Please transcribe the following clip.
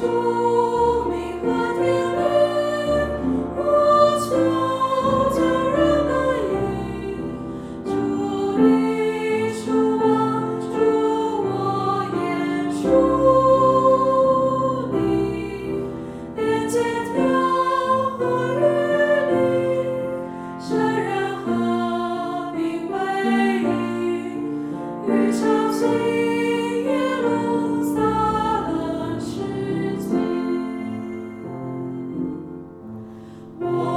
joy. Whoa.